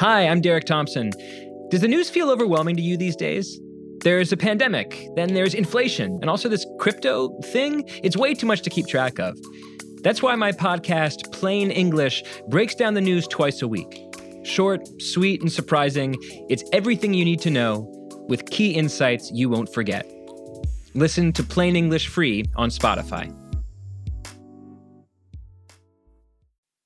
Hi, I'm Derek Thompson. Does the news feel overwhelming to you these days? There's a pandemic, then there's inflation, and also this crypto thing. It's way too much to keep track of. That's why my podcast, Plain English, breaks down the news twice a week. Short, sweet, and surprising, it's everything you need to know with key insights you won't forget. Listen to Plain English free on Spotify.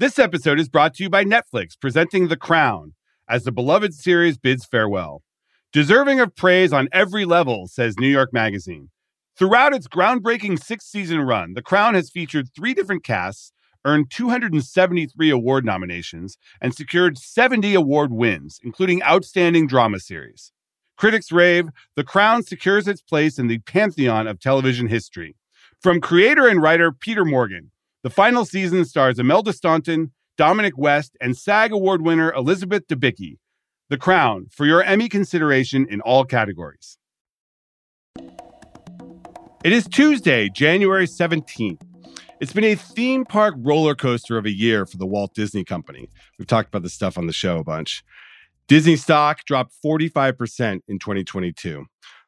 This episode is brought to you by Netflix, presenting The Crown as the beloved series bids farewell. Deserving of praise on every level, says New York Magazine. Throughout its groundbreaking six season run, The Crown has featured three different casts, earned 273 award nominations, and secured 70 award wins, including Outstanding Drama Series. Critics rave The Crown secures its place in the pantheon of television history. From creator and writer Peter Morgan, the final season stars Imelda Staunton, Dominic West, and SAG Award winner Elizabeth Debicki. The Crown for your Emmy consideration in all categories. It is Tuesday, January 17th. It's been a theme park roller coaster of a year for the Walt Disney Company. We've talked about this stuff on the show a bunch. Disney stock dropped 45% in 2022.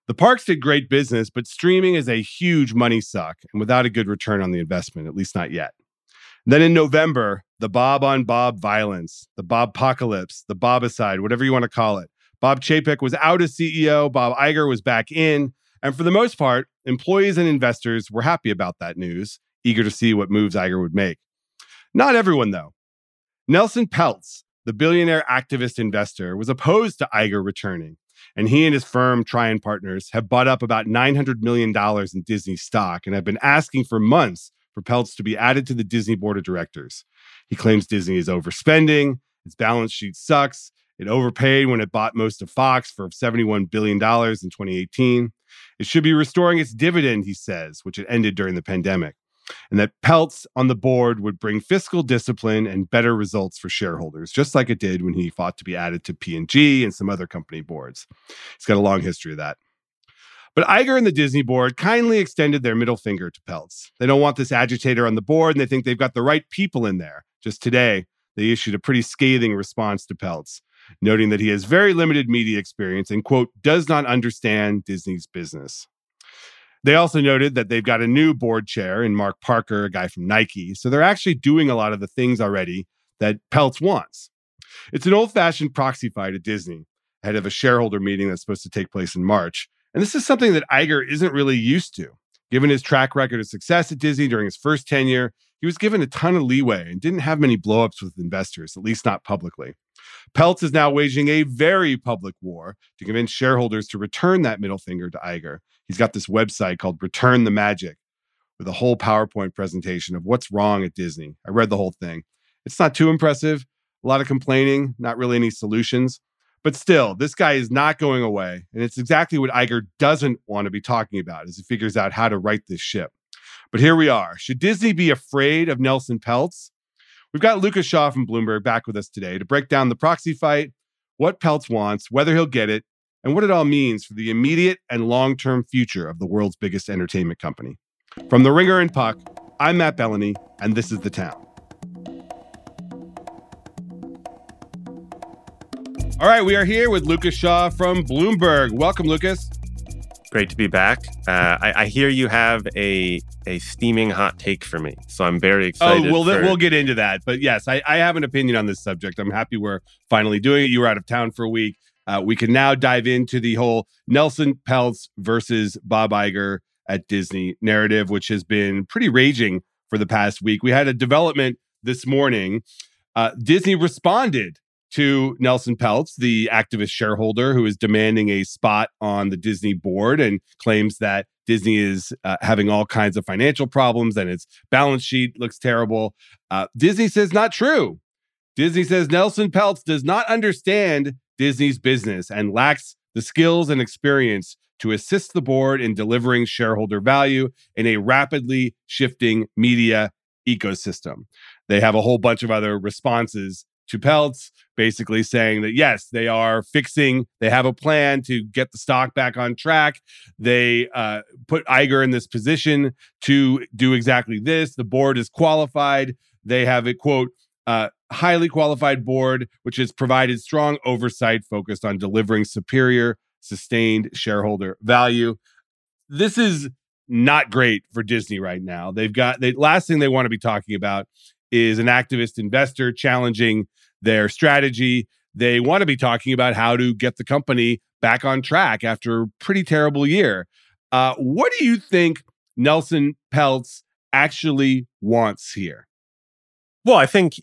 The parks did great business, but streaming is a huge money suck and without a good return on the investment, at least not yet. Then in November, the Bob on Bob violence, the Bob apocalypse, the Bobicide, whatever you want to call it. Bob Chapek was out as CEO, Bob Iger was back in, and for the most part, employees and investors were happy about that news, eager to see what moves Iger would make. Not everyone, though. Nelson Peltz, the billionaire activist investor, was opposed to Iger returning and he and his firm, Trian Partners, have bought up about $900 million in Disney stock and have been asking for months for Peltz to be added to the Disney board of directors. He claims Disney is overspending, its balance sheet sucks, it overpaid when it bought most of Fox for $71 billion in 2018. It should be restoring its dividend, he says, which it ended during the pandemic and that Peltz on the board would bring fiscal discipline and better results for shareholders, just like it did when he fought to be added to P&G and some other company boards. He's got a long history of that. But Iger and the Disney board kindly extended their middle finger to Peltz. They don't want this agitator on the board, and they think they've got the right people in there. Just today, they issued a pretty scathing response to Peltz, noting that he has very limited media experience and, quote, does not understand Disney's business. They also noted that they've got a new board chair in Mark Parker, a guy from Nike. So they're actually doing a lot of the things already that Peltz wants. It's an old fashioned proxy fight at Disney ahead of a shareholder meeting that's supposed to take place in March. And this is something that Iger isn't really used to. Given his track record of success at Disney during his first tenure, he was given a ton of leeway and didn't have many blowups with investors, at least not publicly. Peltz is now waging a very public war to convince shareholders to return that middle finger to Iger he's got this website called Return the Magic with a whole PowerPoint presentation of what's wrong at Disney. I read the whole thing. It's not too impressive, a lot of complaining, not really any solutions. But still, this guy is not going away. And it's exactly what Iger doesn't want to be talking about as he figures out how to right this ship. But here we are. Should Disney be afraid of Nelson Peltz? We've got Lucas Shaw from Bloomberg back with us today to break down the proxy fight, what Peltz wants, whether he'll get it, and what it all means for the immediate and long term future of the world's biggest entertainment company. From The Ringer and Puck, I'm Matt Belloni, and this is The Town. All right, we are here with Lucas Shaw from Bloomberg. Welcome, Lucas. Great to be back. Uh, I, I, hear you have a a steaming hot take for me, so I'm very excited. Oh, well, for... we'll get into that. But yes, I, I have an opinion on this subject. I'm happy we're finally doing it. You were out of town for a week. Uh, we can now dive into the whole Nelson Peltz versus Bob Iger at Disney narrative, which has been pretty raging for the past week. We had a development this morning. Uh, Disney responded to Nelson Peltz, the activist shareholder who is demanding a spot on the Disney board and claims that Disney is uh, having all kinds of financial problems and its balance sheet looks terrible. Uh, Disney says not true. Disney says Nelson Peltz does not understand Disney's business and lacks the skills and experience to assist the board in delivering shareholder value in a rapidly shifting media ecosystem. They have a whole bunch of other responses to Peltz, basically saying that yes, they are fixing, they have a plan to get the stock back on track. They uh, put Iger in this position to do exactly this. The board is qualified. They have a quote, uh, highly qualified board, which has provided strong oversight focused on delivering superior, sustained shareholder value. This is not great for Disney right now. They've got the last thing they want to be talking about is an activist investor challenging their strategy. They want to be talking about how to get the company back on track after a pretty terrible year. Uh, what do you think Nelson Peltz actually wants here? Well, I think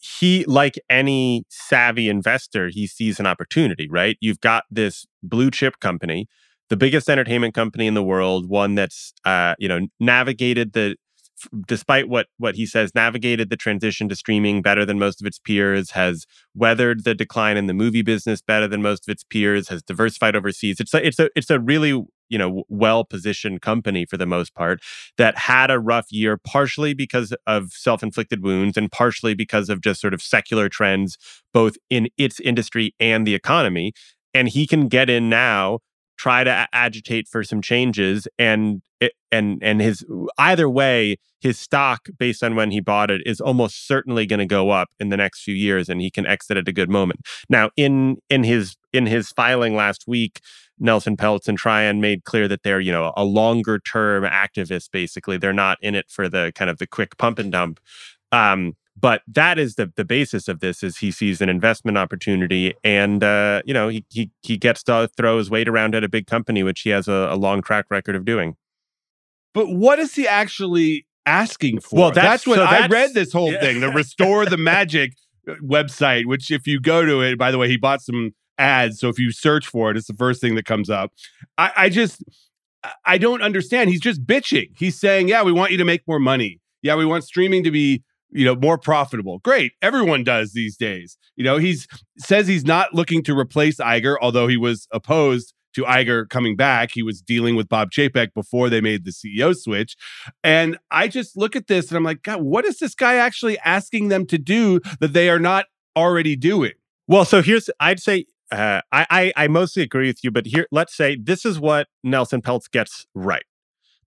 he, like any savvy investor, he sees an opportunity, right? You've got this blue chip company, the biggest entertainment company in the world, one that's, uh, you know, navigated the despite what what he says, navigated the transition to streaming better than most of its peers, has weathered the decline in the movie business better than most of its peers, has diversified overseas. It's a, it's a it's a really you know well positioned company for the most part that had a rough year partially because of self-inflicted wounds and partially because of just sort of secular trends both in its industry and the economy and he can get in now try to agitate for some changes and and and his either way his stock based on when he bought it is almost certainly going to go up in the next few years and he can exit at a good moment now in in his in his filing last week Nelson Peltz and Trian made clear that they're, you know, a longer term activist, basically. They're not in it for the kind of the quick pump and dump. Um, but that is the the basis of this is he sees an investment opportunity and uh, you know he, he he gets to throw his weight around at a big company which he has a, a long track record of doing. But what is he actually asking for? Well, that's, that's- what so i that's- read this whole yeah. thing the restore the magic uh, website which if you go to it by the way he bought some ads so if you search for it it's the first thing that comes up. I, I just i don't understand. He's just bitching. He's saying yeah we want you to make more money. Yeah we want streaming to be you know more profitable. Great everyone does these days. You know he's says he's not looking to replace Iger although he was opposed to Iger coming back. He was dealing with Bob Chapek before they made the CEO switch. And I just look at this and I'm like god what is this guy actually asking them to do that they are not already doing? Well so here's i'd say uh, I, I i mostly agree with you but here let's say this is what nelson peltz gets right.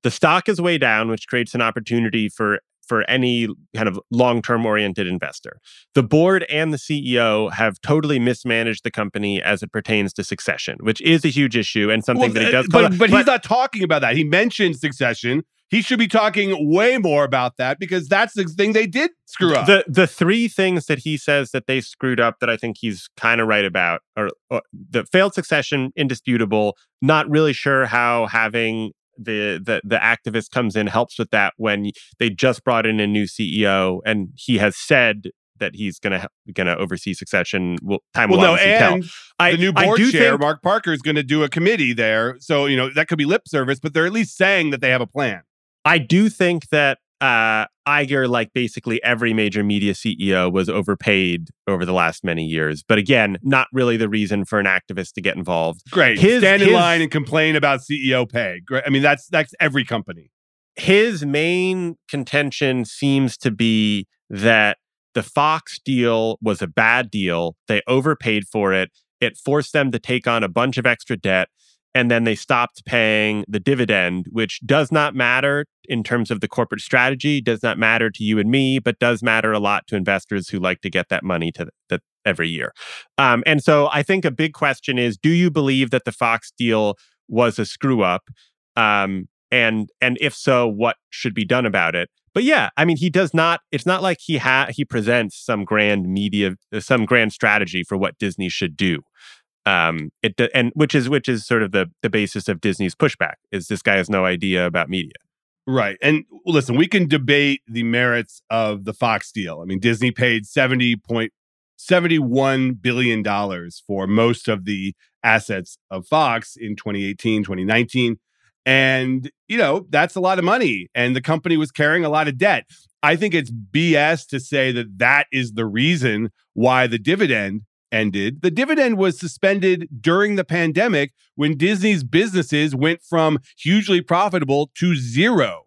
The stock is way down which creates an opportunity for for any kind of long-term oriented investor. The board and the CEO have totally mismanaged the company as it pertains to succession, which is a huge issue and something that he does. uh, call but, out. but he's not talking about that he mentioned succession he should be talking way more about that because that's the thing they did screw up The the three things that he says that they screwed up that I think he's kind of right about are, are the failed succession, indisputable. Not really sure how having the the the activist comes in helps with that when they just brought in a new CEO and he has said that he's gonna gonna oversee succession. Well, time will well, no, obviously tell. and I, the new board chair, think- Mark Parker, is going to do a committee there. So, you know, that could be lip service, but they're at least saying that they have a plan. I do think that uh, Iger, like basically every major media CEO, was overpaid over the last many years. But again, not really the reason for an activist to get involved. Great. His- Stand in his- line and complain about CEO pay. Great. I mean, that's that's every company. His main contention seems to be that the Fox deal was a bad deal. They overpaid for it. It forced them to take on a bunch of extra debt. And then they stopped paying the dividend, which does not matter in terms of the corporate strategy, does not matter to you and me, but does matter a lot to investors who like to get that money to every year. Um, and so I think a big question is: Do you believe that the Fox deal was a screw up? Um, and and if so, what should be done about it? But yeah, I mean, he does not. It's not like he ha- he presents some grand media, some grand strategy for what Disney should do. Um, it and which is which is sort of the the basis of Disney's pushback is this guy has no idea about media. Right. And listen, we can debate the merits of the Fox deal. I mean, Disney paid 70.71 billion dollars for most of the assets of Fox in 2018, 2019. And, you know, that's a lot of money and the company was carrying a lot of debt. I think it's BS to say that that is the reason why the dividend ended. The dividend was suspended during the pandemic when Disney's businesses went from hugely profitable to zero.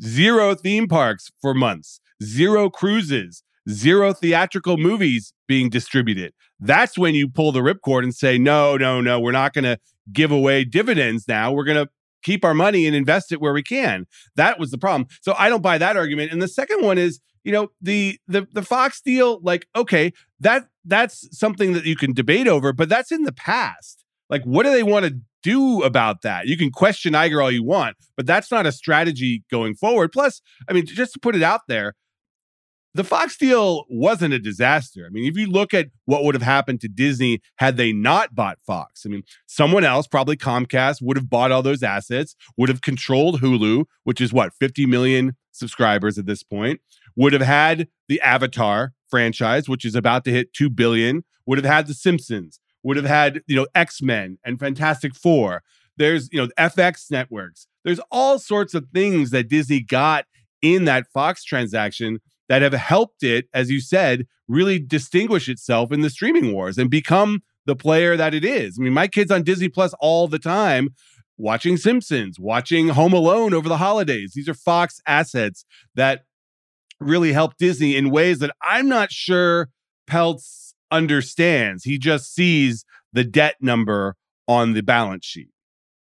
Zero theme parks for months, zero cruises, zero theatrical movies being distributed. That's when you pull the ripcord and say, no, no, no, we're not going to give away dividends now. We're going to keep our money and invest it where we can. That was the problem. So I don't buy that argument. And the second one is, you know, the the the Fox deal, like, okay, that that's something that you can debate over, but that's in the past. Like, what do they want to do about that? You can question Iger all you want, but that's not a strategy going forward. Plus, I mean, just to put it out there, the Fox deal wasn't a disaster. I mean, if you look at what would have happened to Disney had they not bought Fox, I mean, someone else, probably Comcast, would have bought all those assets, would have controlled Hulu, which is what, 50 million subscribers at this point, would have had the Avatar franchise, which is about to hit 2 billion, would have had The Simpsons, would have had, you know, X-Men and Fantastic Four. There's, you know, FX networks. There's all sorts of things that Disney got in that Fox transaction that have helped it, as you said, really distinguish itself in the streaming wars and become the player that it is. I mean, my kids on Disney Plus all the time watching Simpsons, watching Home Alone over the holidays. These are Fox assets that really help Disney in ways that I'm not sure Peltz understands. He just sees the debt number on the balance sheet.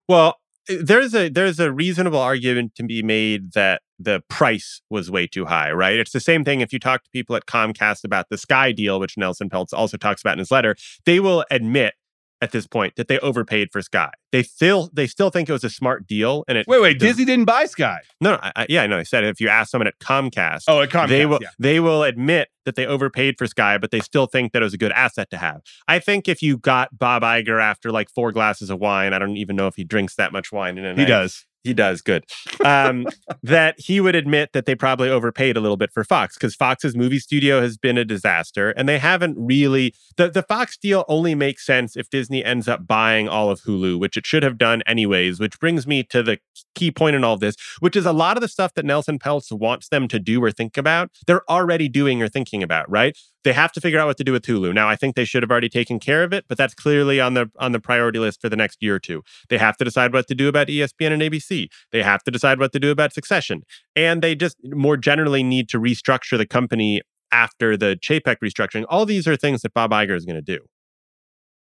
Well, there's a there's a reasonable argument to be made that the price was way too high, right? It's the same thing if you talk to people at Comcast about the Sky deal, which Nelson Peltz also talks about in his letter. They will admit at this point that they overpaid for Sky. They still they still think it was a smart deal. And it wait wait Disney didn't buy Sky. No, no I, yeah, I know. I said if you ask someone at Comcast, oh at Comcast, they will yeah. they will admit that they overpaid for Sky, but they still think that it was a good asset to have. I think if you got Bob Iger after like four glasses of wine, I don't even know if he drinks that much wine in a night. He does. He does good. Um, that he would admit that they probably overpaid a little bit for Fox because Fox's movie studio has been a disaster, and they haven't really. the The Fox deal only makes sense if Disney ends up buying all of Hulu, which it should have done anyways. Which brings me to the key point in all this, which is a lot of the stuff that Nelson Peltz wants them to do or think about, they're already doing or thinking about. Right? They have to figure out what to do with Hulu. Now, I think they should have already taken care of it, but that's clearly on the on the priority list for the next year or two. They have to decide what to do about ESPN and ABC. They have to decide what to do about Succession, and they just more generally need to restructure the company after the Chapek restructuring. All these are things that Bob Iger is going to do.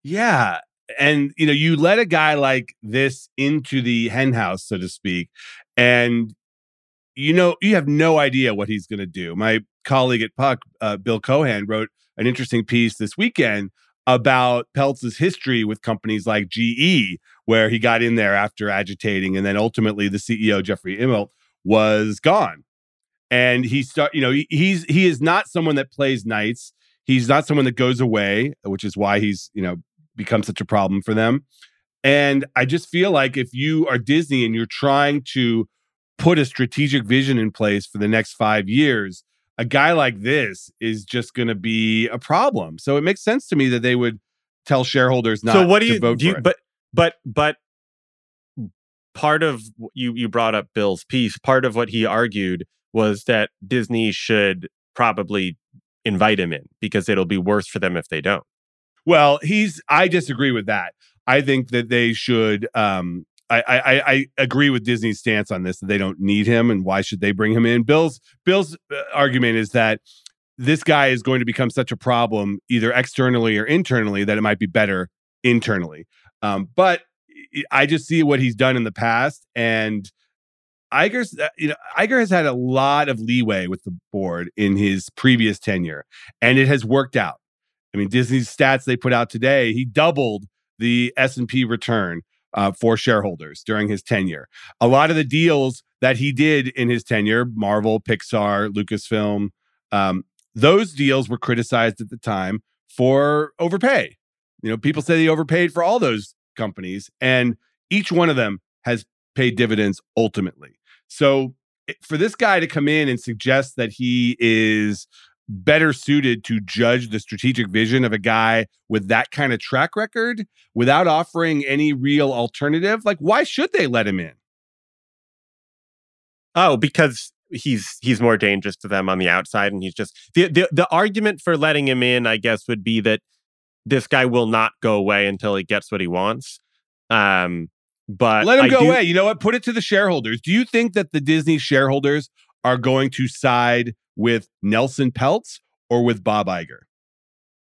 Yeah, and you know, you let a guy like this into the henhouse, so to speak, and you know, you have no idea what he's going to do. My colleague at Puck, uh, Bill Cohan, wrote an interesting piece this weekend about Peltz's history with companies like GE, where he got in there after agitating, and then ultimately the CEO Jeffrey Immelt was gone. And he start, you know, he, he's he is not someone that plays nice. He's not someone that goes away, which is why he's you know become such a problem for them. And I just feel like if you are Disney and you're trying to put a strategic vision in place for the next five years, a guy like this is just going to be a problem. So it makes sense to me that they would tell shareholders not. So what do to you vote do? You, for but but but part of you you brought up Bill's piece. Part of what he argued was that Disney should probably invite him in because it'll be worse for them if they don't. Well, he's. I disagree with that. I think that they should. Um, I, I, I agree with Disney's stance on this that they don't need him and why should they bring him in? Bill's Bill's uh, argument is that this guy is going to become such a problem either externally or internally that it might be better internally. Um, but I just see what he's done in the past, and Iger's uh, you know Iger has had a lot of leeway with the board in his previous tenure, and it has worked out. I mean, Disney's stats they put out today, he doubled the S and P return uh, for shareholders during his tenure. A lot of the deals that he did in his tenure, Marvel, Pixar, Lucasfilm, um, those deals were criticized at the time for overpay. You know, people say they overpaid for all those companies, and each one of them has paid dividends ultimately. So for this guy to come in and suggest that he is better suited to judge the strategic vision of a guy with that kind of track record without offering any real alternative, like why should they let him in? Oh, because he's he's more dangerous to them on the outside, and he's just the the the argument for letting him in, I guess, would be that this guy will not go away until he gets what he wants. Um, but let him I go do- away. You know what? Put it to the shareholders. Do you think that the Disney shareholders are going to side with Nelson Peltz or with Bob Iger?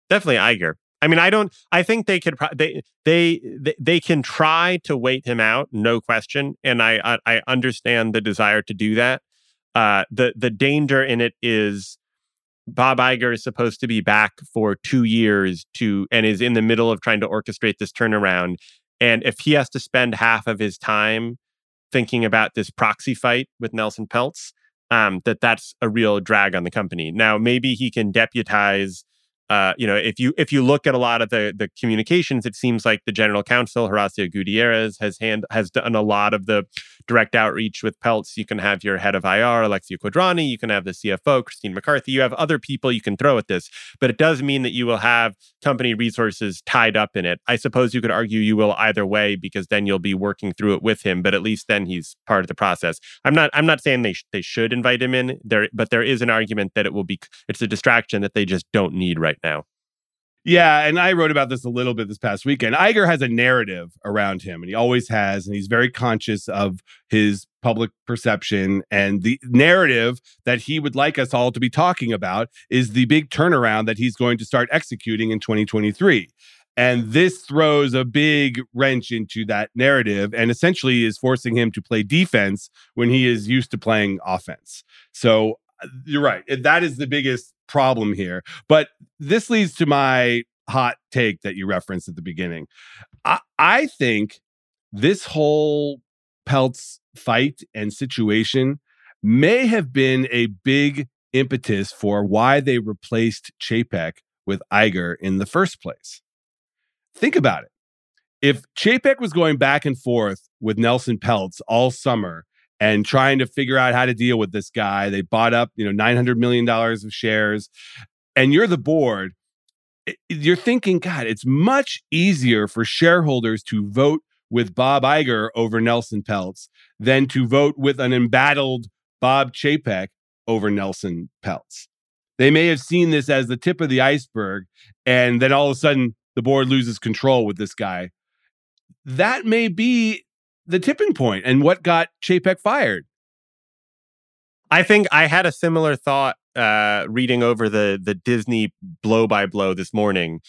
Definitely Iger. I mean, I don't. I think they could. they they, they can try to wait him out, no question. And I I, I understand the desire to do that. Uh, the the danger in it is Bob Iger is supposed to be back for two years to and is in the middle of trying to orchestrate this turnaround. And if he has to spend half of his time thinking about this proxy fight with Nelson Peltz, um, that that's a real drag on the company. Now, maybe he can deputize. Uh, you know, if you if you look at a lot of the the communications, it seems like the general counsel Horacio Gutierrez has hand has done a lot of the direct outreach with Peltz. You can have your head of IR, Alexia Quadrani. You can have the CFO, Christine McCarthy. You have other people you can throw at this, but it does mean that you will have company resources tied up in it. I suppose you could argue you will either way because then you'll be working through it with him. But at least then he's part of the process. I'm not. I'm not saying they sh- they should invite him in there, but there is an argument that it will be. It's a distraction that they just don't need right now. Yeah, and I wrote about this a little bit this past weekend. Iger has a narrative around him, and he always has, and he's very conscious of his public perception. And the narrative that he would like us all to be talking about is the big turnaround that he's going to start executing in 2023. And this throws a big wrench into that narrative and essentially is forcing him to play defense when he is used to playing offense. So you're right. That is the biggest problem here. But this leads to my hot take that you referenced at the beginning. I, I think this whole Peltz fight and situation may have been a big impetus for why they replaced Chapek with Iger in the first place. Think about it. If Chapek was going back and forth with Nelson Peltz all summer and trying to figure out how to deal with this guy, they bought up, you know, $900 million of shares, and you're the board, you're thinking, God, it's much easier for shareholders to vote with Bob Iger over Nelson Peltz than to vote with an embattled Bob Chapek over Nelson Peltz. They may have seen this as the tip of the iceberg, and then all of a sudden the board loses control with this guy. That may be the tipping point and what got Chapek fired. I think I had a similar thought uh, reading over the the Disney blow by blow this morning,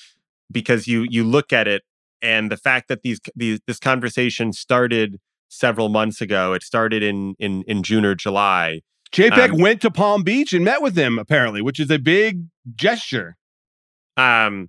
because you you look at it and the fact that these these this conversation started several months ago. It started in in in June or July. Chapek Um, went to Palm Beach and met with him, apparently, which is a big gesture. Um,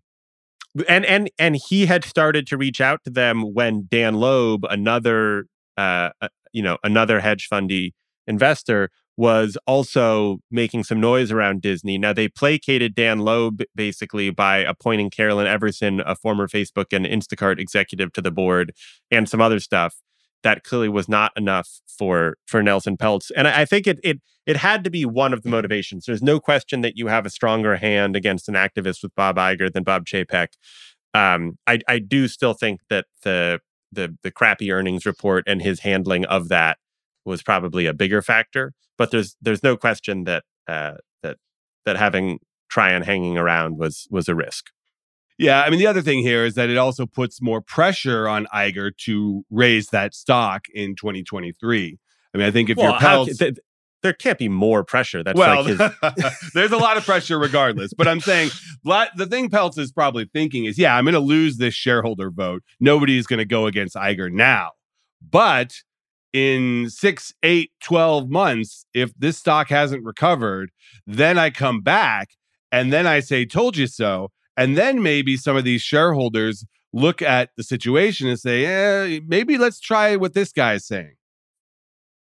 and and and he had started to reach out to them when Dan Loeb, another uh, uh, you know another hedge fundy investor, was also making some noise around Disney. Now they placated Dan Loeb basically by appointing Carolyn Everson, a former Facebook and Instacart executive, to the board, and some other stuff. That clearly was not enough for for Nelson Peltz, and I, I think it it it had to be one of the motivations. There's no question that you have a stronger hand against an activist with Bob Iger than Bob Chapek. Um, I I do still think that the the the crappy earnings report and his handling of that was probably a bigger factor. But there's there's no question that uh, that that having Trian hanging around was was a risk. Yeah, I mean the other thing here is that it also puts more pressure on Iger to raise that stock in 2023. I mean, I think if Well, you're how Peltz, th- there can't be more pressure. That's well, like his, there's a lot of pressure regardless. But I'm saying the thing Peltz is probably thinking is, yeah, I'm going to lose this shareholder vote. Nobody's going to go against Iger now. But in six, eight, 12 months, if this stock hasn't recovered, then I come back and then I say, told you so. And then maybe some of these shareholders look at the situation and say, eh, maybe let's try what this guy is saying.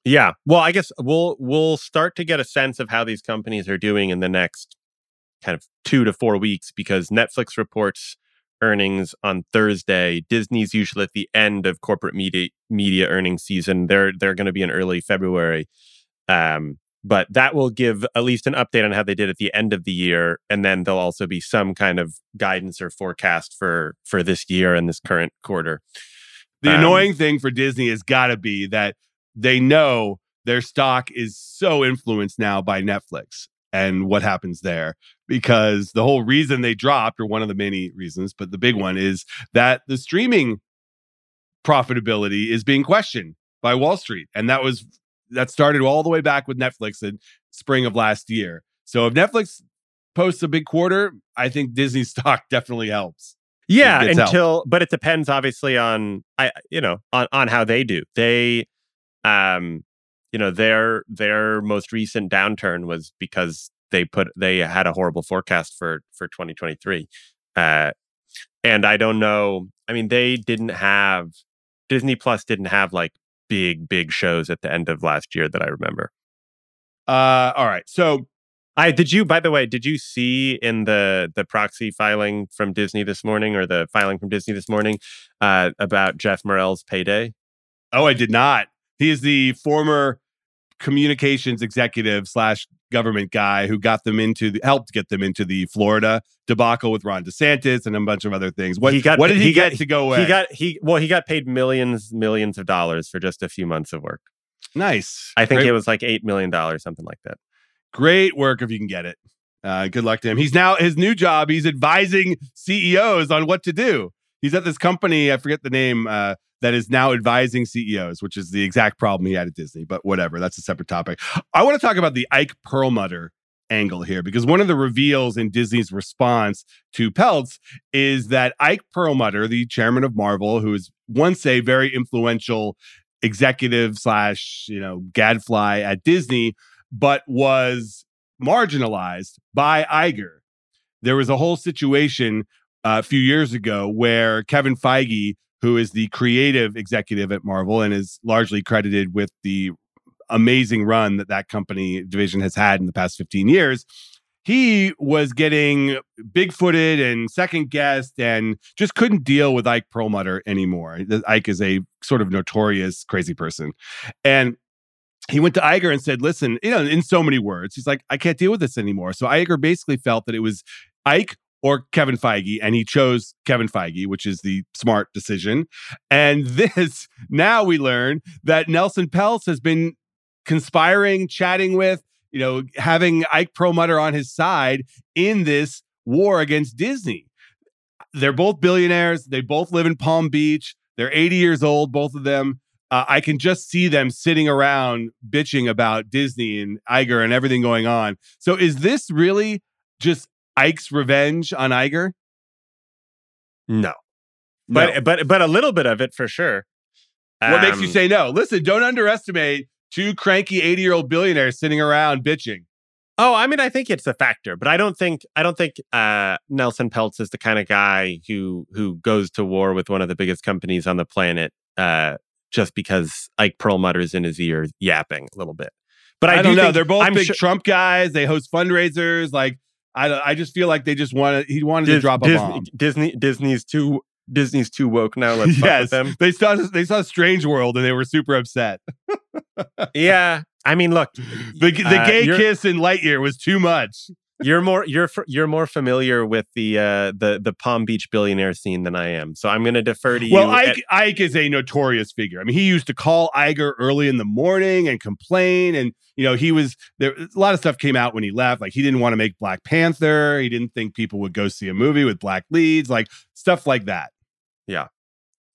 Yeah. Well, I guess we'll we'll start to get a sense of how these companies are doing in the next kind of 2 to 4 weeks because Netflix reports earnings on Thursday. Disney's usually at the end of corporate media media earnings season. They're they're going to be in early February. Um but that will give at least an update on how they did at the end of the year and then there'll also be some kind of guidance or forecast for for this year and this current quarter. The Um, annoying thing for Disney has got to be that they know their stock is so influenced now by Netflix and what happens there because the whole reason they dropped or one of the many reasons but the big one is that the streaming profitability is being questioned by Wall Street and that was that started all the way back with Netflix in spring of last year. So if Netflix posts a big quarter, I think Disney stock definitely helps. Yeah, until but it depends obviously on I you know on on how they do. They um you know their their most recent downturn was because they put they had a horrible forecast for for 2023. Uh and I don't know, I mean they didn't have Disney Plus didn't have like big big shows at the end of last year that I remember. Uh all right. So I did you by the way, did you see in the the proxy filing from Disney this morning or the filing from Disney this morning uh about Geoff Morrell's payday? oh I did not. He is the former communications executive slash government guy who got them into the, helped get them into the Florida debacle with Ron DeSantis and a bunch of other things. What He got- what did he, he get got- to go away? He got he well he got paid millions millions of dollars for just a few months of work. nice. I think Great- it was like 8 million dollars something like that. great work if you can get it. Uh, good luck to him. He's now his new job. He's advising CEOs on what to do. He's at this company. I forget the name. Uh, that is now advising CEOs, which is the exact problem he had at Disney. But whatever. That's a separate topic. I want to talk about the Ike Perlmutter angle here because one of the reveals in Disney's response to Peltz is that Ike Perlmutter, the chairman of Marvel, who was once a very influential executive slash you know gadfly at Disney, but was marginalized by Iger. There was a whole situation uh, a few years ago where Kevin Feige, who is the creative executive at Marvel and is largely credited with the amazing run that that company division has had in the past 15 years, he was getting big-footed and second guessed and just couldn't deal with Ike Perlmutter anymore. Ike is a sort of notorious crazy person. And he went to Iger and said, listen, you know, in so many words, he's like, I can't deal with this anymore. So Iger basically felt that it was Ike or Kevin Feige, and he chose Kevin Feige, which is the smart decision. And this, now we learn that Nelson Peltz has been conspiring, chatting with, you know, having Ike Perlmutter on his side in this war against Disney. They're both billionaires. They both live in Palm Beach. They're 80 years old, both of them. Uh, I can just see them sitting around bitching about Disney and Iger and everything going on. So is this really just Ike's revenge on Iger? No. No. But but but a little bit of it for sure. what makes you Um, say no? Listen, don't underestimate two cranky 80 year old billionaires sitting around bitching. Oh, I mean, I think it's a factor, but I don't think I don't think uh, Nelson Peltz is the kind of guy who who goes to war with one of the biggest companies on the planet uh, just because Ike Perlmutter's in his ear yapping a little bit. But I, I, do don't know. think- They're both I'm big sure- Trump guys. They host fundraisers. Like I, I just feel like they just wanted. He wanted to drop a Disney, bomb. Disney Disney's too Disney's too woke now. Let's fuck yes, with them. they saw they saw Strange World and they were super upset. Yeah, I mean, look, The, the Uh, gay kiss in Lightyear was too much. You're more you're you're more familiar with the uh, the the Palm Beach billionaire scene than I am, so I'm going to defer to you. Well, Ike, Ike is a notorious figure. I mean, he used to call Iger early in the morning and complain. And, you know, he was there. A lot of stuff came out when he left. Like, he didn't want to make Black Panther. He didn't think people would go see a movie with black leads, like stuff like that. Yeah,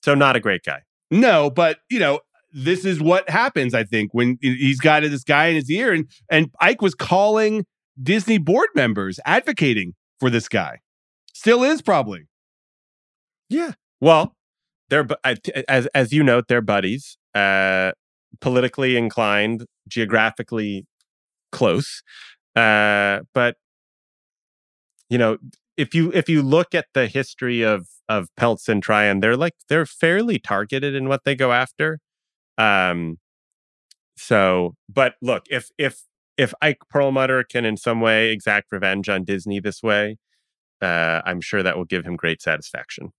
so not a great guy. No, but, you know, this is what happens, I think, when he's got this guy in his ear. And, and Ike was calling Disney board members advocating for this guy. Still is probably. Yeah. Well, they're as as you note, they're buddies. Uh, politically inclined, geographically close. Uh, but you know, if you if you look at the history of of Peltz and Trian, they're like they're fairly targeted in what they go after. Um. So, but look, if if if Ike Perlmutter can in some way exact revenge on Disney this way, uh, I'm sure that will give him great satisfaction.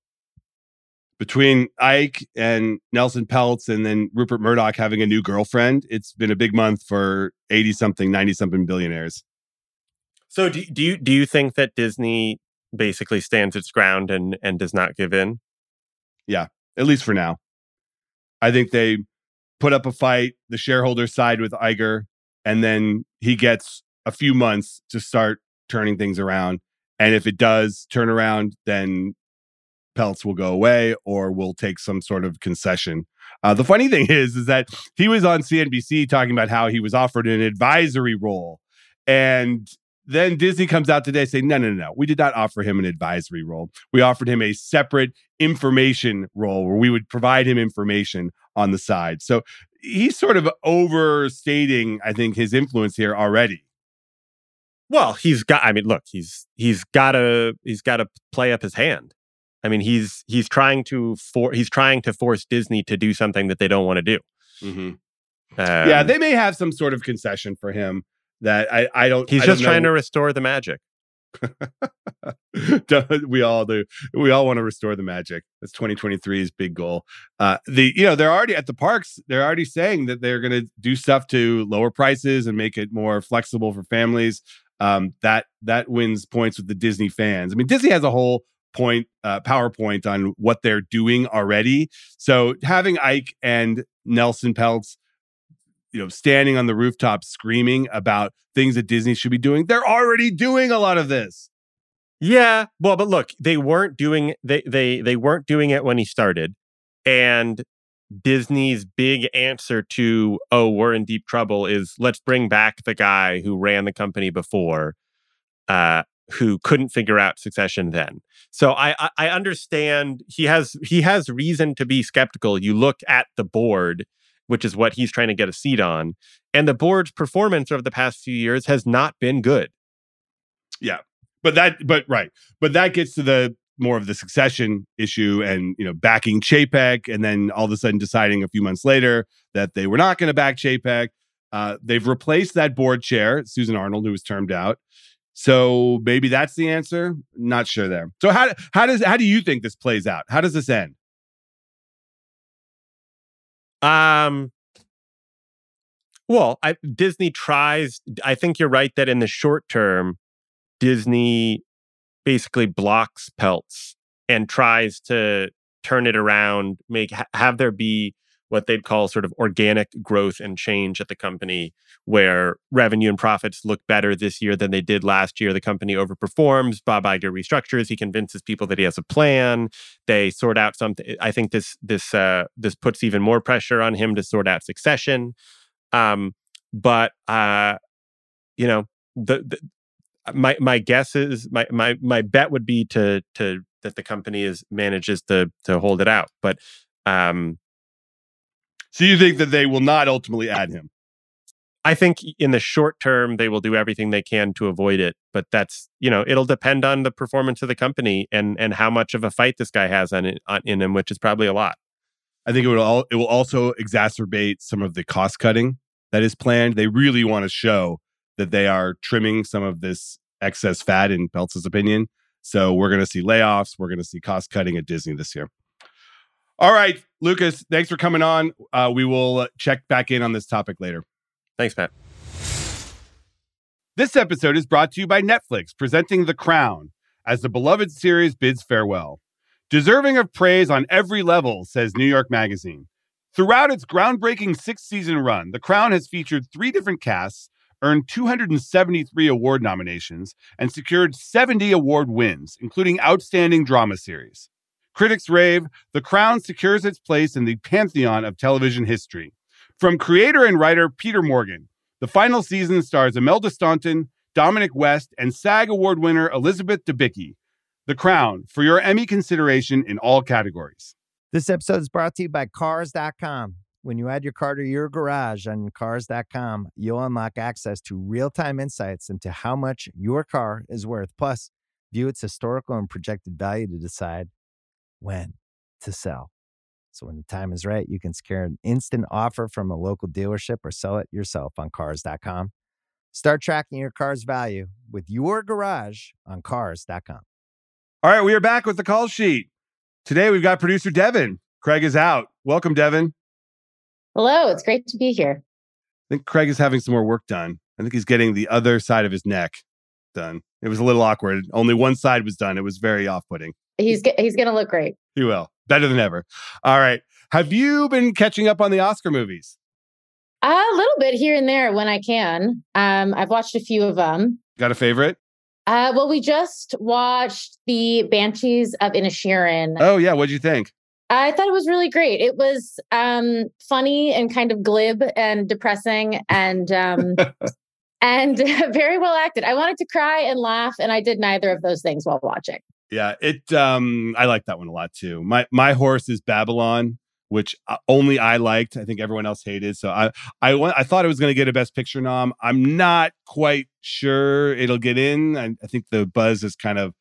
between Ike and Nelson Peltz and then Rupert Murdoch having a new girlfriend, it's been a big month for 80 something, 90 something billionaires. So do, do you do you think that Disney basically stands its ground and and does not give in? Yeah, at least for now. I think they put up a fight. The shareholders side with Iger, and then he gets a few months to start turning things around. And if it does turn around, then Peltz will go away or will take some sort of concession. Uh, the funny thing is, is that he was on CNBC talking about how he was offered an advisory role, and then Disney comes out today saying, no, no, no, no, we did not offer him an advisory role. We offered him a separate information role where we would provide him information on the side. So he's sort of overstating, I think, his influence here already. Well, he's got. I mean, look, he's he's got to he's got to play up his hand. I mean, he's he's trying to for he's trying to force Disney to do something that they don't want to do. Mm-hmm. Um, yeah, they may have some sort of concession for him that I I don't. He's I just don't trying to restore the magic. we all do. We all want to restore the magic. That's 2023's big goal. Uh, the you know they're already at the parks. They're already saying that they're going to do stuff to lower prices and make it more flexible for families. Um, that that wins points with the Disney fans. I mean, Disney has a whole point uh, PowerPoint on what they're doing already. So having Ike and Nelson Peltz you know, standing on the rooftop screaming about things that Disney should be doing. They're already doing a lot of this. Yeah, well, but look, they weren't doing they they they weren't doing it when he started, and Disney's big answer to oh we're in deep trouble is let's bring back the guy who ran the company before, uh, who couldn't figure out succession then. So I, I I understand he has he has reason to be skeptical. You look at the board which is what he's trying to get a seat on. And the board's performance over the past few years has not been good. Yeah. But that, but right. But that gets to the more of the succession issue and, you know, backing Chapek and then all of a sudden deciding a few months later that they were not going to back Chapek. Uh, they've replaced that board chair, Susan Arnold, who was termed out. So maybe that's the answer. Not sure there. So how how does how do you think this plays out? How does this end? Um, well, I, Disney tries. I think you're right that in the short term, Disney basically blocks Peltz and tries to turn it around, make have there be what they'd call sort of organic growth and change at the company, where revenue and profits look better this year than they did last year. The company overperforms. Bob Iger restructures. He convinces people that he has a plan. They sort out something. I think this this uh, this puts even more pressure on him to sort out succession. Um, but uh, you know, the, the my my guess is my my my bet would be to to that the company is manages to to hold it out, but um so you think that they will not ultimately add him? I think in the short term they will do everything they can to avoid it, but that's you know it'll depend on the performance of the company and and how much of a fight this guy has on, it, on in him, which is probably a lot. I think it will all, it will also exacerbate some of the cost cutting that is planned. They really want to show that they are trimming some of this excess fat, in Peltz's opinion. So we're going to see layoffs. We're going to see cost cutting at Disney this year. All right, Lucas, thanks for coming on. Uh, we will check back in on this topic later. Thanks, Matt. This episode is brought to you by Netflix, presenting The Crown as the beloved series bids farewell. Deserving of praise on every level, says New York Magazine. Throughout its groundbreaking six season run, The Crown has featured three different casts, earned 273 award nominations, and secured 70 award wins, including Outstanding Drama Series. Critics rave, The Crown secures its place in the pantheon of television history. From creator and writer Peter Morgan, the final season stars Imelda Staunton, Dominic West, and SAG Award winner Elizabeth Debicki. The Crown for your Emmy consideration in all categories. This episode is brought to you by Cars.com. When you add your car to your garage on Cars.com, you'll unlock access to real time insights into how much your car is worth. Plus, view its historical and projected value to decide when to sell. So when the time is right, you can secure an instant offer from a local dealership or sell it yourself on cars.com. Start tracking your car's value with your garage on cars.com. All right, we are back with the call sheet. Today we've got producer Devon. Craig is out. Welcome, Devon. Hello, it's great to be here. I think Craig is having some more work done. I think he's getting the other side of his neck done. It was a little awkward. Only one side was done. It was very off putting he's he's going to look great. He will. better than ever. All right. Have you been catching up on the Oscar movies? A little bit here and there when I can. Um, I've watched a few of them. Got a favorite? Uh, well, we just watched the Banshees of Inisherin. Oh yeah, what'd you think? I thought it was really great. It was um, funny and kind of glib and depressing and um, and very well acted. I wanted to cry and laugh, and I did neither of those things while watching. Yeah, it. Um, I like that one a lot too. My my horse is Babylon which uh, only I liked. I think everyone else hated. So I I went, I thought it was going to get a Best Picture nom. I'm not quite sure it'll get in. I, I think the buzz is kind of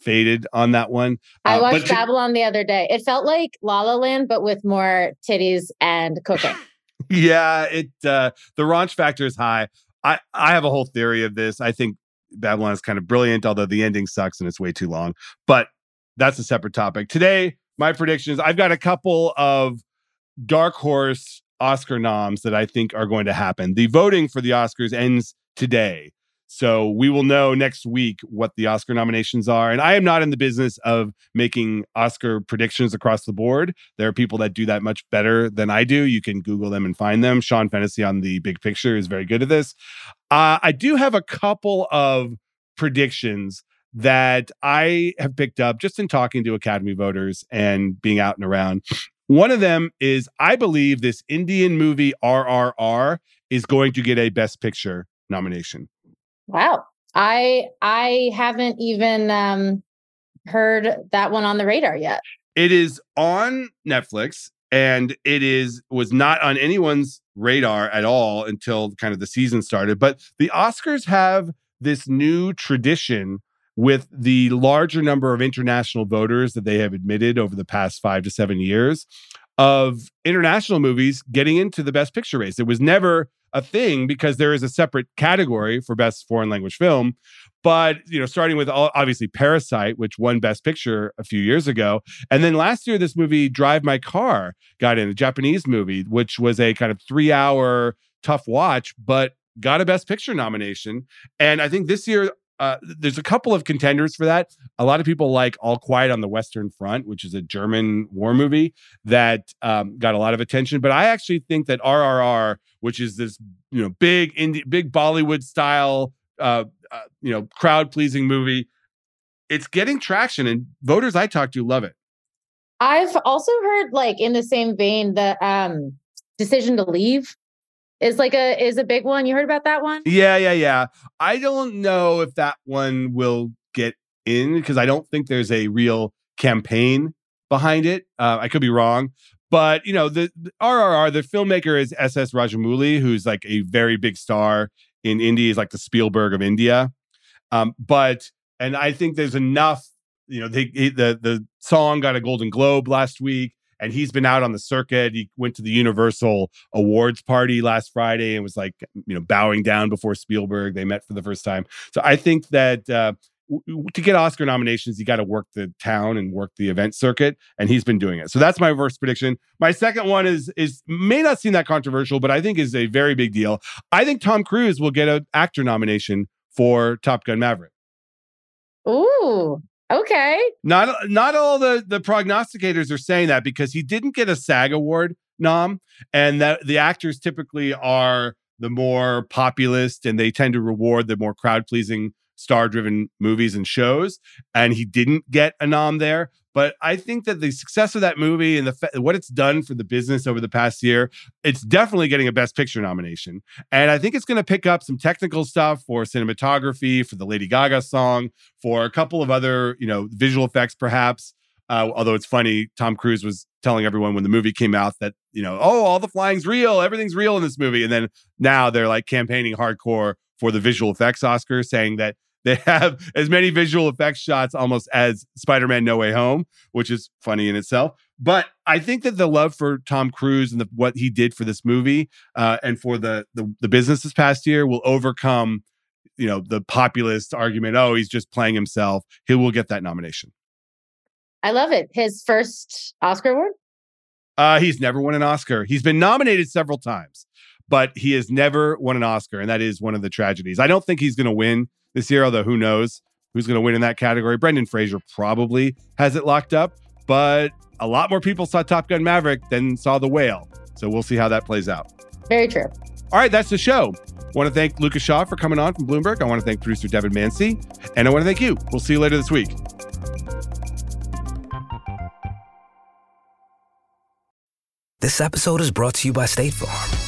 faded on that one. I uh, watched Babylon the other day. It felt like La La Land, but with more titties and cooking. yeah, it uh, the raunch factor is high. I I have a whole theory of this. I think Babylon is kind of brilliant, although the ending sucks and it's way too long. But that's a separate topic. Today, my prediction is I've got a couple of dark horse Oscar noms that I think are going to happen. The voting for the Oscars ends today. So we will know next week what the Oscar nominations are. And I am not in the business of making Oscar predictions across the board. There are people that do that much better than I do. You can Google them and find them. Sean Fennessy on the big picture is very good at this. Uh, I do have a couple of predictions that I have picked up just in talking to Academy voters and being out and around. One of them is I believe this Indian movie RRR is going to get a Best Picture nomination. Wow. I I haven't even um heard that one on the radar yet. It is on Netflix and it is was not on anyone's radar at all until kind of the season started, but the Oscars have this new tradition with the larger number of international voters that they have admitted over the past five to seven years of international movies getting into the best picture race. It was never a thing because there is a separate category for best foreign language film. But, you know, starting with obviously Parasite, which won Best Picture a few years ago. And then last year, this movie, Drive My Car, got in a Japanese movie, which was a kind of three hour tough watch, but got a Best Picture nomination. And I think this year, uh, there's a couple of contenders for that. A lot of people like All Quiet on the Western Front, which is a German war movie that um, got a lot of attention. But I actually think that RRR, which is this you know big indie, big Bollywood style, uh, uh, you know crowd pleasing movie, it's getting traction, and voters I talk to love it. I've also heard like in the same vein the um, decision to leave is like a is a big one. You heard about that one? Yeah, yeah, yeah. I don't know if that one will get in because I don't think there's a real campaign behind it. Uh, I could be wrong, but you know the, the, RRR, the filmmaker is S.S. Rajamouli, who's like a very big star in India. He's like the Spielberg of India. Um, but and I think there's enough. You know, the the the song got a Golden Globe last week and he's been out on the circuit. He went to the Universal Awards party last Friday and was like, you know, bowing down before Spielberg. They met for the first time. So I think that uh, to get Oscar nominations, you got to work the town and work the event circuit, and he's been doing it. So that's my first prediction. My second one is is may not seem that controversial, but I think is a very big deal. I think Tom Cruise will get an actor nomination for Top Gun Maverick. Ooh, Okay. Not not all the the prognosticators are saying that because he didn't get a SAG award nom, and that the actors typically are the more populist and they tend to reward the more crowd pleasing star driven movies and shows. And he didn't get a nom there. But I think that the success of that movie and the what it's done for the business over the past year, it's definitely getting a Best Picture nomination. And I think it's going to pick up some technical stuff for cinematography, for the Lady Gaga song, for a couple of other, you know, visual effects, perhaps. Uh, although it's funny, Tom Cruise was telling everyone when the movie came out that you know, oh, all the flying's real, everything's real in this movie, and then now they're like campaigning hardcore for the visual effects Oscar, saying that they have as many visual effects shots almost as Spider-Man No Way Home, which is funny in itself. But I think that the love for Tom Cruise and the, what he did for this movie uh, and for the, the the business this past year will overcome, you know, the populist argument. Oh, he's just playing himself. He will get that nomination. I love it. His first Oscar award. Uh, he's never won an Oscar. He's been nominated several times, but he has never won an Oscar, and that is one of the tragedies. I don't think he's going to win this year, although who knows who's going to win in that category. Brendan Fraser probably has it locked up, but a lot more people saw Top Gun Maverick than saw The Whale. So we'll see how that plays out. Very true. All right, that's the show. I want to thank Lucas Shaw for coming on from Bloomberg. I want to thank producer Devon Manze. And I want to thank you. We'll see you later this week. This episode is brought to you by State Farm.